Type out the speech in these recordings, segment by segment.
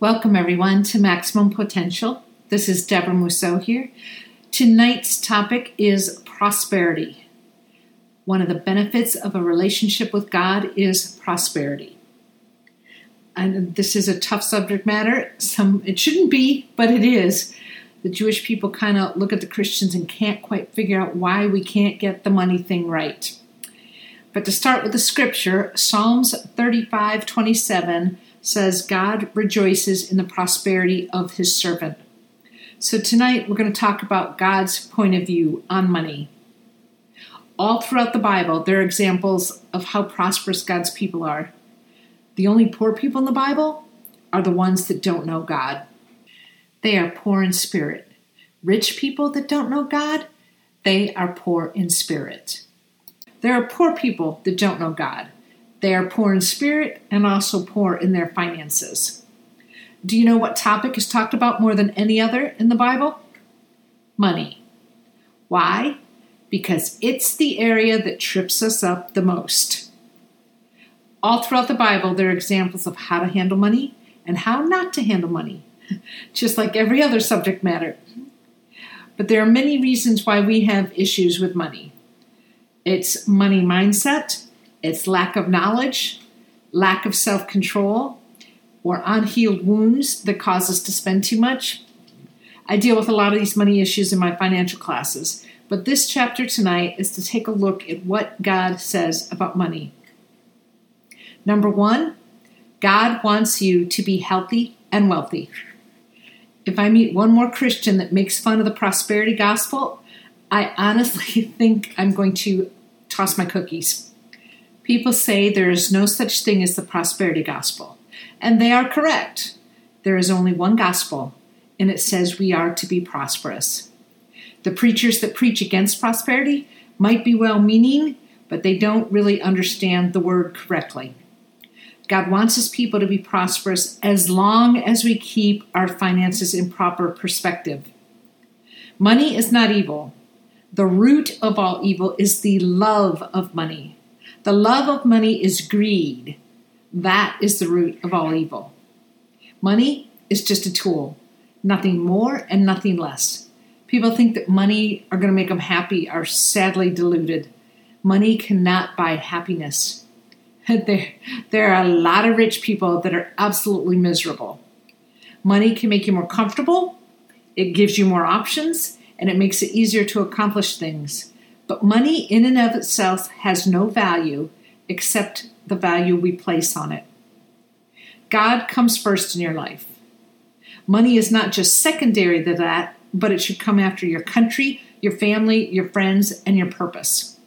Welcome, everyone, to Maximum Potential. This is Deborah Mousseau here. Tonight's topic is prosperity. One of the benefits of a relationship with God is prosperity. And this is a tough subject matter. Some it shouldn't be, but it is. The Jewish people kind of look at the Christians and can't quite figure out why we can't get the money thing right. But to start with the scripture, Psalms 35 27 says, God rejoices in the prosperity of his servant. So tonight we're going to talk about God's point of view on money. All throughout the Bible, there are examples of how prosperous God's people are. The only poor people in the Bible are the ones that don't know God. They are poor in spirit. Rich people that don't know God, they are poor in spirit. There are poor people that don't know God. They are poor in spirit and also poor in their finances. Do you know what topic is talked about more than any other in the Bible? Money. Why? Because it's the area that trips us up the most. All throughout the Bible, there are examples of how to handle money and how not to handle money, just like every other subject matter. But there are many reasons why we have issues with money. It's money mindset, it's lack of knowledge, lack of self control, or unhealed wounds that cause us to spend too much. I deal with a lot of these money issues in my financial classes, but this chapter tonight is to take a look at what God says about money. Number one, God wants you to be healthy and wealthy. If I meet one more Christian that makes fun of the prosperity gospel, I honestly think I'm going to toss my cookies. People say there is no such thing as the prosperity gospel, and they are correct. There is only one gospel, and it says we are to be prosperous. The preachers that preach against prosperity might be well meaning, but they don't really understand the word correctly. God wants his people to be prosperous as long as we keep our finances in proper perspective. Money is not evil, the root of all evil is the love of money. The love of money is greed. That is the root of all evil. Money is just a tool, nothing more and nothing less. People think that money are going to make them happy are sadly deluded. Money cannot buy happiness. There, there are a lot of rich people that are absolutely miserable. Money can make you more comfortable, it gives you more options, and it makes it easier to accomplish things. But money in and of itself has no value except the value we place on it. God comes first in your life. Money is not just secondary to that, but it should come after your country, your family, your friends, and your purpose.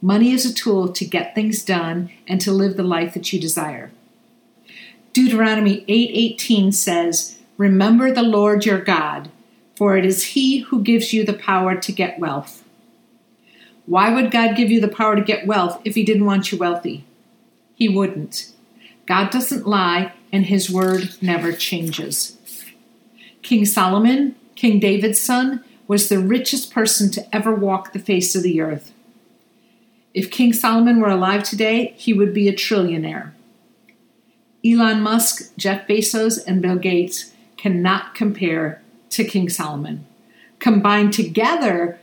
Money is a tool to get things done and to live the life that you desire. Deuteronomy 8:18 says, "Remember the Lord your God, for it is He who gives you the power to get wealth. Why would God give you the power to get wealth if He didn't want you wealthy? He wouldn't. God doesn't lie, and His word never changes. King Solomon, King David's son, was the richest person to ever walk the face of the earth. If King Solomon were alive today, he would be a trillionaire. Elon Musk, Jeff Bezos, and Bill Gates cannot compare to King Solomon. Combined together,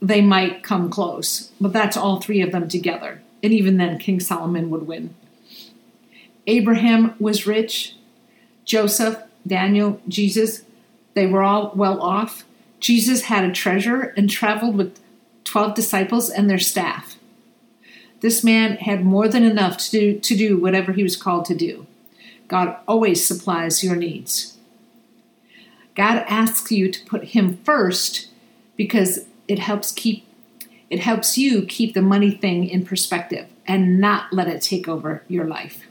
they might come close, but that's all three of them together. And even then, King Solomon would win. Abraham was rich. Joseph, Daniel, Jesus, they were all well off. Jesus had a treasure and traveled with 12 disciples and their staff. This man had more than enough to do, to do whatever he was called to do. God always supplies your needs. God asks you to put him first because it helps keep it helps you keep the money thing in perspective and not let it take over your life.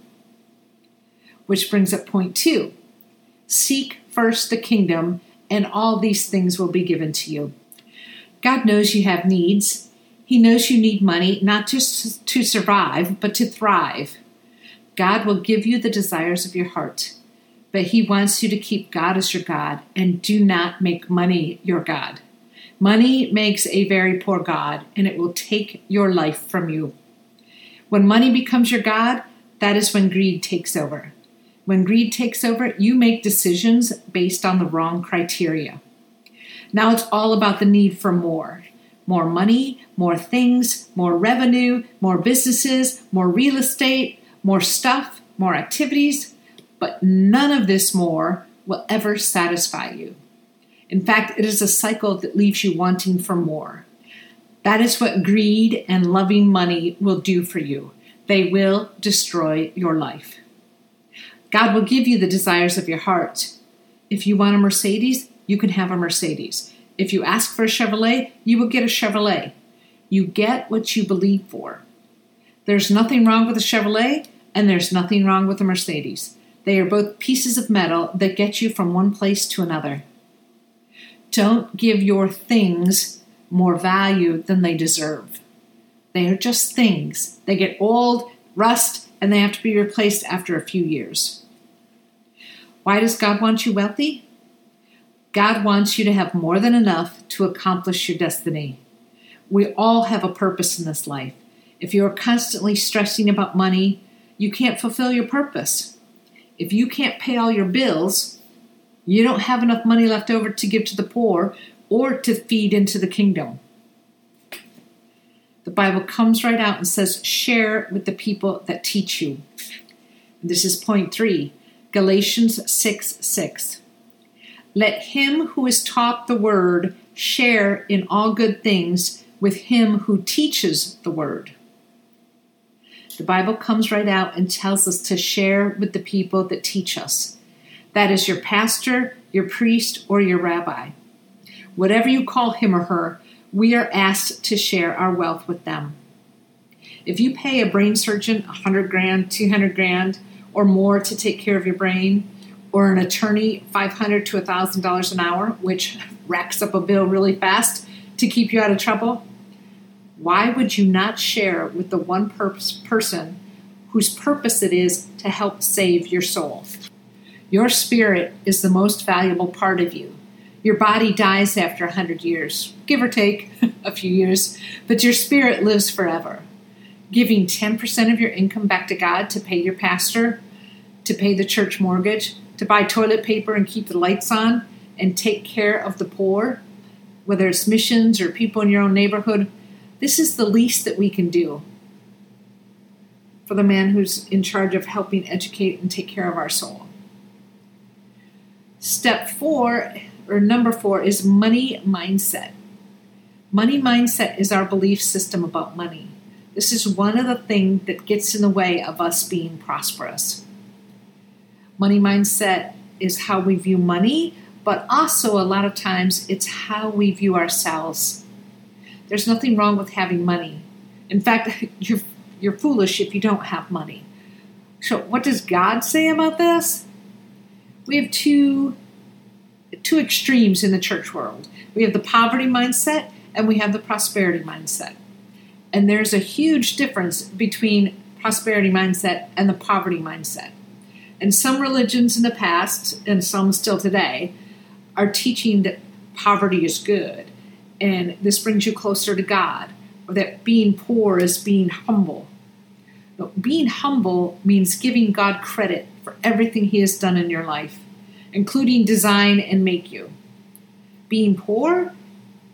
Which brings up point 2. Seek first the kingdom and all these things will be given to you. God knows you have needs. He knows you need money not just to survive, but to thrive. God will give you the desires of your heart but he wants you to keep God as your God and do not make money your God. Money makes a very poor God and it will take your life from you. When money becomes your God, that is when greed takes over. When greed takes over, you make decisions based on the wrong criteria. Now it's all about the need for more more money, more things, more revenue, more businesses, more real estate, more stuff, more activities, but none of this more will ever satisfy you. In fact, it is a cycle that leaves you wanting for more. That is what greed and loving money will do for you. They will destroy your life. God will give you the desires of your heart. If you want a Mercedes, you can have a Mercedes. If you ask for a Chevrolet, you will get a Chevrolet. You get what you believe for. There's nothing wrong with a Chevrolet, and there's nothing wrong with a Mercedes. They are both pieces of metal that get you from one place to another. Don't give your things more value than they deserve. They are just things. They get old, rust, and they have to be replaced after a few years. Why does God want you wealthy? God wants you to have more than enough to accomplish your destiny. We all have a purpose in this life. If you are constantly stressing about money, you can't fulfill your purpose. If you can't pay all your bills, you don't have enough money left over to give to the poor or to feed into the kingdom. The Bible comes right out and says, share with the people that teach you. This is point three Galatians 6 6. Let him who is taught the word share in all good things with him who teaches the word. The Bible comes right out and tells us to share with the people that teach us. That is your pastor, your priest, or your rabbi. Whatever you call him or her, we are asked to share our wealth with them. If you pay a brain surgeon 100 grand, 200 grand, or more to take care of your brain, or an attorney 500 to $1,000 an hour, which racks up a bill really fast to keep you out of trouble, why would you not share with the one person whose purpose it is to help save your soul? Your spirit is the most valuable part of you. Your body dies after a 100 years, give or take a few years, but your spirit lives forever. Giving 10% of your income back to God to pay your pastor, to pay the church mortgage, to buy toilet paper and keep the lights on, and take care of the poor, whether it's missions or people in your own neighborhood, this is the least that we can do for the man who's in charge of helping educate and take care of our soul. Step four or number four is money mindset. Money mindset is our belief system about money. This is one of the things that gets in the way of us being prosperous. Money mindset is how we view money, but also a lot of times it's how we view ourselves. There's nothing wrong with having money. In fact, you're, you're foolish if you don't have money. So, what does God say about this? We have two two extremes in the church world. We have the poverty mindset and we have the prosperity mindset. And there's a huge difference between prosperity mindset and the poverty mindset. And some religions in the past, and some still today, are teaching that poverty is good and this brings you closer to God, or that being poor is being humble. But being humble means giving God credit for everything He has done in your life including design and make you. Being poor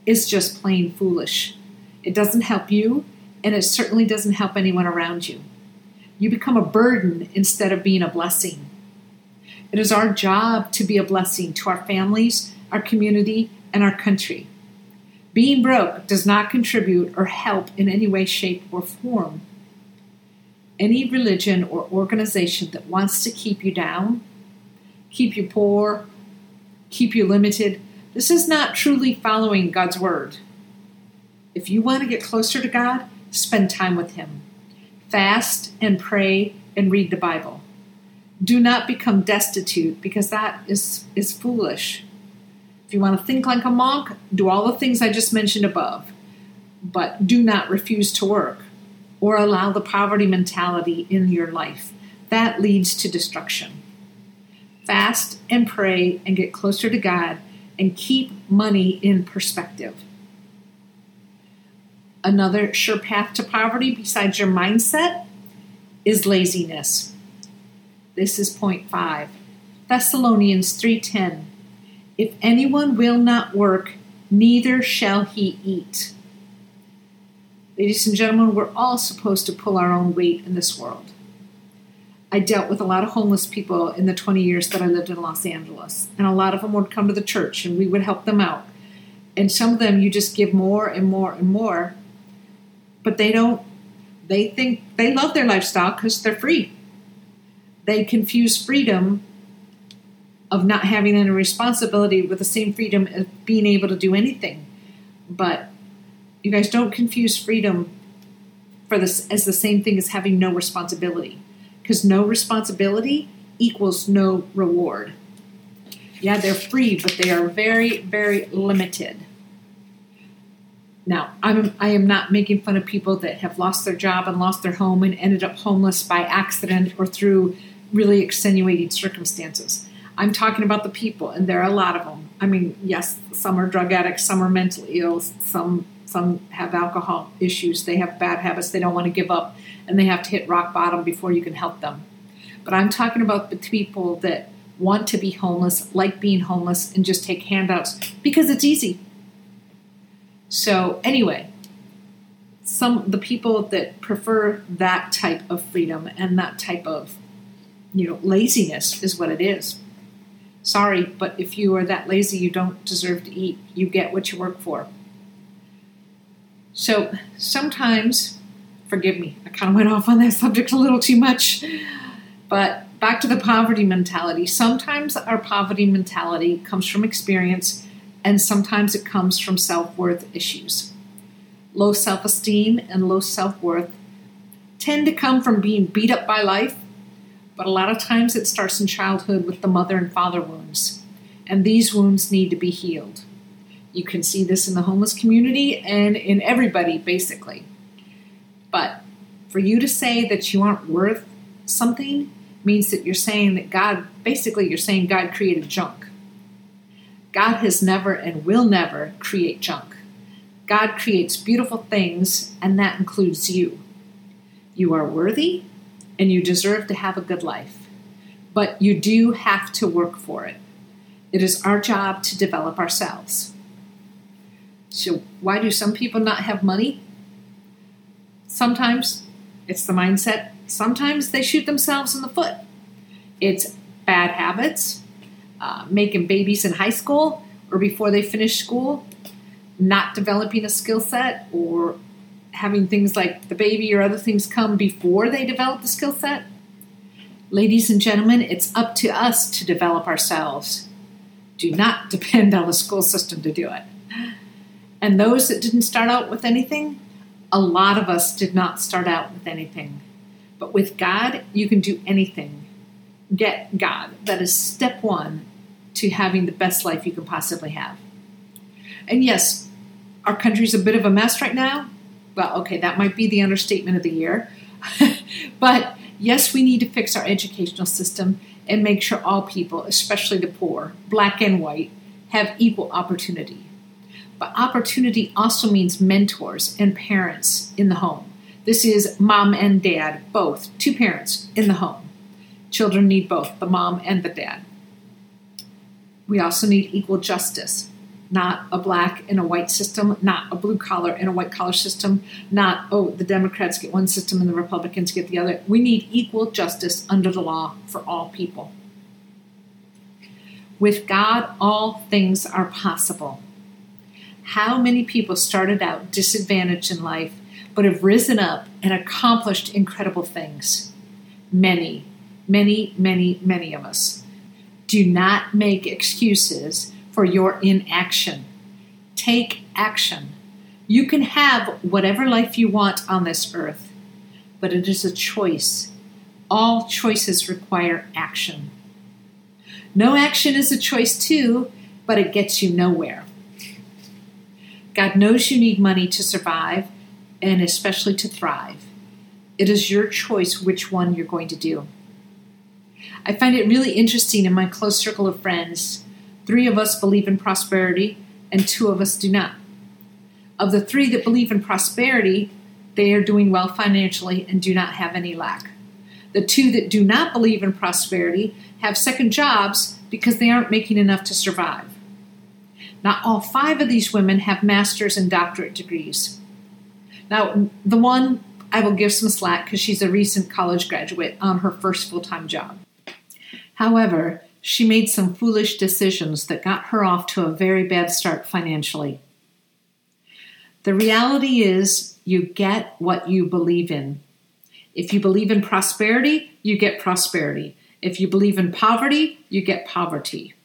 is just plain foolish. It doesn't help you, and it certainly doesn't help anyone around you. You become a burden instead of being a blessing. It is our job to be a blessing to our families, our community, and our country. Being broke does not contribute or help in any way, shape, or form. Any religion or organization that wants to keep you down keep you poor, keep you limited. This is not truly following God's word. If you want to get closer to God, spend time with Him. Fast and pray and read the Bible. Do not become destitute because that is, is foolish. If you want to think like a monk, do all the things I just mentioned above, but do not refuse to work or allow the poverty mentality in your life. That leads to destruction fast and pray and get closer to God and keep money in perspective. Another sure path to poverty, besides your mindset, is laziness. This is point 5. Thessalonians 3:10. If anyone will not work, neither shall he eat. Ladies and gentlemen, we're all supposed to pull our own weight in this world. I dealt with a lot of homeless people in the 20 years that I lived in Los Angeles, and a lot of them would come to the church and we would help them out. And some of them you just give more and more and more, but they don't, they think they love their lifestyle because they're free. They confuse freedom of not having any responsibility with the same freedom of being able to do anything. But you guys don't confuse freedom for this as the same thing as having no responsibility because no responsibility equals no reward. Yeah, they're free, but they are very, very limited. Now, I'm, I am not making fun of people that have lost their job and lost their home and ended up homeless by accident or through really extenuating circumstances. I'm talking about the people, and there are a lot of them. I mean, yes, some are drug addicts, some are mentally ill, some some have alcohol issues, they have bad habits, they don't want to give up, and they have to hit rock bottom before you can help them. But I'm talking about the people that want to be homeless, like being homeless, and just take handouts because it's easy. So anyway, some the people that prefer that type of freedom and that type of you know laziness is what it is. Sorry, but if you are that lazy, you don't deserve to eat. You get what you work for. So sometimes, forgive me, I kind of went off on that subject a little too much, but back to the poverty mentality. Sometimes our poverty mentality comes from experience, and sometimes it comes from self worth issues. Low self esteem and low self worth tend to come from being beat up by life, but a lot of times it starts in childhood with the mother and father wounds, and these wounds need to be healed. You can see this in the homeless community and in everybody, basically. But for you to say that you aren't worth something means that you're saying that God, basically, you're saying God created junk. God has never and will never create junk. God creates beautiful things, and that includes you. You are worthy and you deserve to have a good life, but you do have to work for it. It is our job to develop ourselves. So, why do some people not have money? Sometimes it's the mindset, sometimes they shoot themselves in the foot. It's bad habits, uh, making babies in high school or before they finish school, not developing a skill set, or having things like the baby or other things come before they develop the skill set. Ladies and gentlemen, it's up to us to develop ourselves. Do not depend on the school system to do it. And those that didn't start out with anything, a lot of us did not start out with anything. But with God, you can do anything. Get God. That is step one to having the best life you can possibly have. And yes, our country's a bit of a mess right now. Well, okay, that might be the understatement of the year. but yes, we need to fix our educational system and make sure all people, especially the poor, black and white, have equal opportunity. But opportunity also means mentors and parents in the home. This is mom and dad, both, two parents in the home. Children need both, the mom and the dad. We also need equal justice, not a black and a white system, not a blue collar and a white collar system, not, oh, the Democrats get one system and the Republicans get the other. We need equal justice under the law for all people. With God, all things are possible. How many people started out disadvantaged in life but have risen up and accomplished incredible things? Many, many, many, many of us. Do not make excuses for your inaction. Take action. You can have whatever life you want on this earth, but it is a choice. All choices require action. No action is a choice, too, but it gets you nowhere. God knows you need money to survive and especially to thrive. It is your choice which one you're going to do. I find it really interesting in my close circle of friends. Three of us believe in prosperity, and two of us do not. Of the three that believe in prosperity, they are doing well financially and do not have any lack. The two that do not believe in prosperity have second jobs because they aren't making enough to survive. Not all five of these women have master's and doctorate degrees. Now, the one I will give some slack because she's a recent college graduate on her first full time job. However, she made some foolish decisions that got her off to a very bad start financially. The reality is, you get what you believe in. If you believe in prosperity, you get prosperity. If you believe in poverty, you get poverty.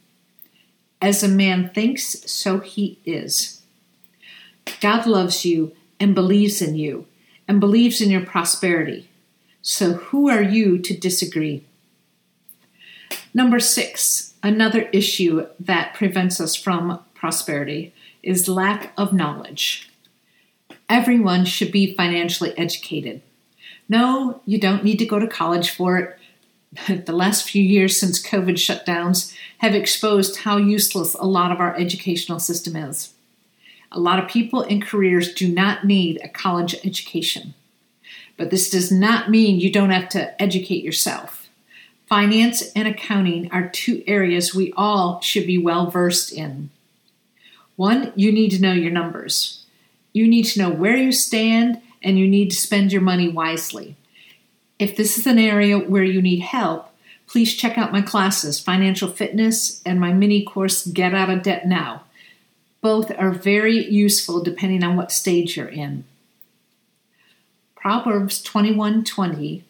As a man thinks, so he is. God loves you and believes in you and believes in your prosperity. So who are you to disagree? Number six, another issue that prevents us from prosperity is lack of knowledge. Everyone should be financially educated. No, you don't need to go to college for it. the last few years since COVID shutdowns have exposed how useless a lot of our educational system is. A lot of people and careers do not need a college education. But this does not mean you don't have to educate yourself. Finance and accounting are two areas we all should be well versed in. One, you need to know your numbers. You need to know where you stand and you need to spend your money wisely. If this is an area where you need help, please check out my classes, Financial Fitness and my mini course, Get Out of Debt Now. Both are very useful depending on what stage you're in. Proverbs 21:20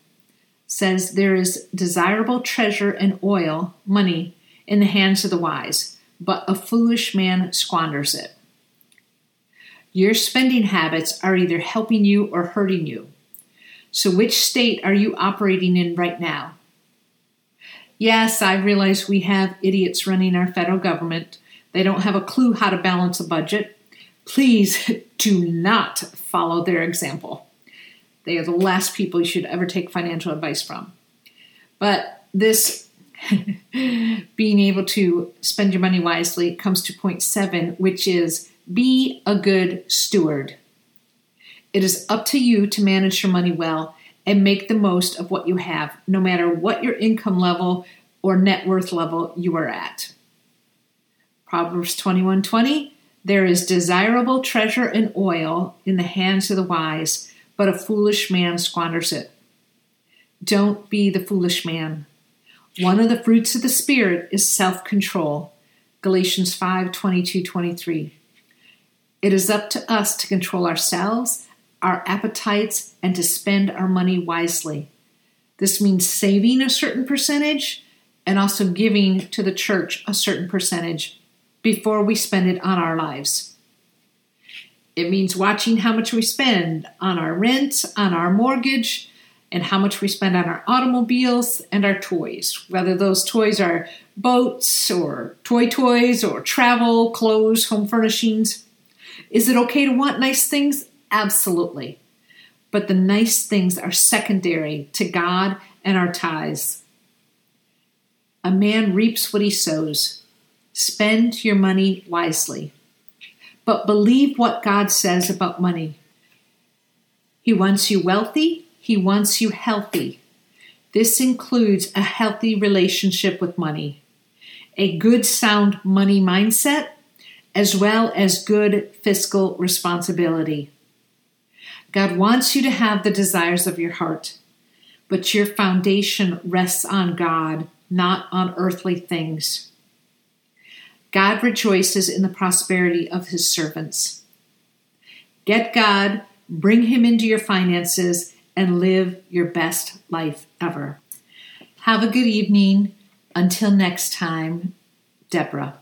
says there is desirable treasure and oil, money in the hands of the wise, but a foolish man squanders it. Your spending habits are either helping you or hurting you. So, which state are you operating in right now? Yes, I realize we have idiots running our federal government. They don't have a clue how to balance a budget. Please do not follow their example. They are the last people you should ever take financial advice from. But this being able to spend your money wisely comes to point seven, which is be a good steward. It is up to you to manage your money well and make the most of what you have, no matter what your income level or net worth level you are at. Proverbs 21:20 There is desirable treasure and oil in the hands of the wise, but a foolish man squanders it. Don't be the foolish man. One of the fruits of the spirit is self-control. Galatians 5:22-23. It is up to us to control ourselves, our appetites, and to spend our money wisely. This means saving a certain percentage and also giving to the church a certain percentage before we spend it on our lives. It means watching how much we spend on our rent, on our mortgage, and how much we spend on our automobiles and our toys, whether those toys are boats or toy toys or travel, clothes, home furnishings. Is it okay to want nice things? Absolutely. But the nice things are secondary to God and our tithes. A man reaps what he sows. Spend your money wisely. But believe what God says about money. He wants you wealthy, He wants you healthy. This includes a healthy relationship with money, a good, sound money mindset, as well as good fiscal responsibility. God wants you to have the desires of your heart, but your foundation rests on God, not on earthly things. God rejoices in the prosperity of his servants. Get God, bring him into your finances, and live your best life ever. Have a good evening. Until next time, Deborah.